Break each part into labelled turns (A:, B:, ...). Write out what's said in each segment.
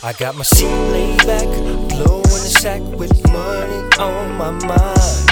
A: I got my seat laid back, blow in the sack with money on my mind.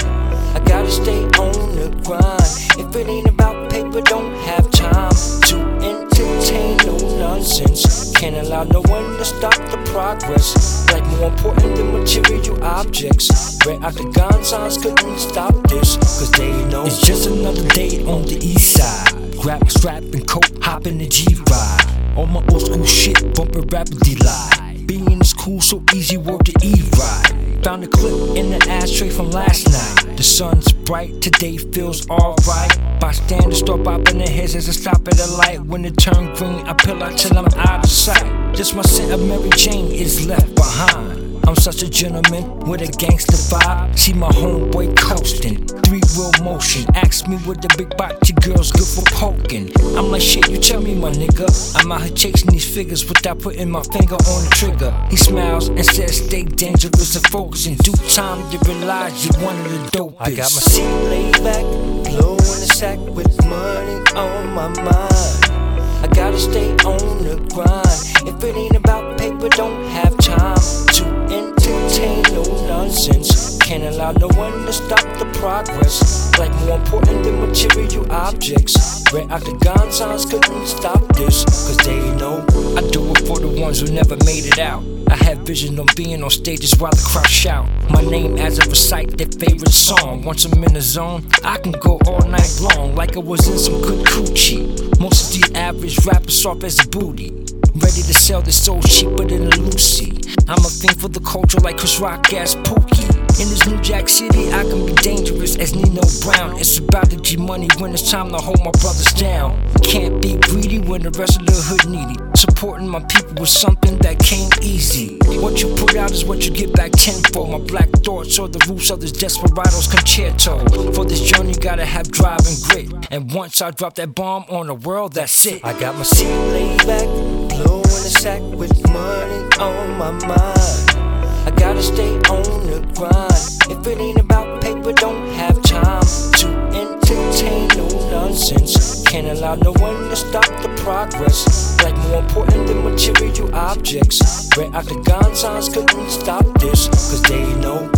A: I gotta stay on the grind. If it ain't about paper, don't have time to entertain no nonsense. Can't allow no one to stop the progress. Like more important than material objects. Red gun signs couldn't stop this, cause they know it's just another day on the east side. Grab my strap and coat, hop in the G ride. On my old school shit, bumping rapidly live. Being is cool, so easy, work to E ride. Found a clip in the ashtray from last night. The sun's bright, today feels alright. Bystanders start bopping their heads as I stop at a light. When it turn green, I peel out till I'm out of sight. Just my scent of Mary Jane is left behind. I'm such a gentleman with a gangster vibe. See my homeboy coasting, three wheel motion. Ask me what the big body girls good for poking. I'm like shit, you tell me, my nigga. I'm out here chasing these figures without putting my finger on the trigger. He smiles and says, stay dangerous and focus. In due time, you realize you're one of the dopest. I got my seat laid back, blow in the sack with money on my mind. I gotta stay on the grind. If it ain't about allow no one to stop the progress. Like more important than material objects. Red gun signs couldn't stop this, cause they know I do it for the ones who never made it out. I have vision on being on stages while the crowd shout my name as I recite their favorite song. Once I'm in the zone, I can go all night long like I was in some good coochie. Most of the average rappers soft as a booty. Ready to sell their soul cheaper than a Lucy. I'm a thing for the culture like Chris Rock ass Pookie. In this New Jack City, I can be dangerous as Nino Brown. It's about the G money when it's time to hold my brothers down. Can't be greedy when the rest of the hood needy. Supporting my people was something that came easy. What you put out is what you get back tenfold. My black thoughts are the roots of this desperado's concerto. For this journey, gotta have drive and grit. And once I drop that bomb on the world, that's it. I got my seat laid back, blow in the sack with money on my mind. I gotta stay on the grind. If it ain't about paper, don't have time to entertain no nonsense. Can't allow no one to stop the progress. Like more important than material objects. Red gun signs couldn't stop this, cause they know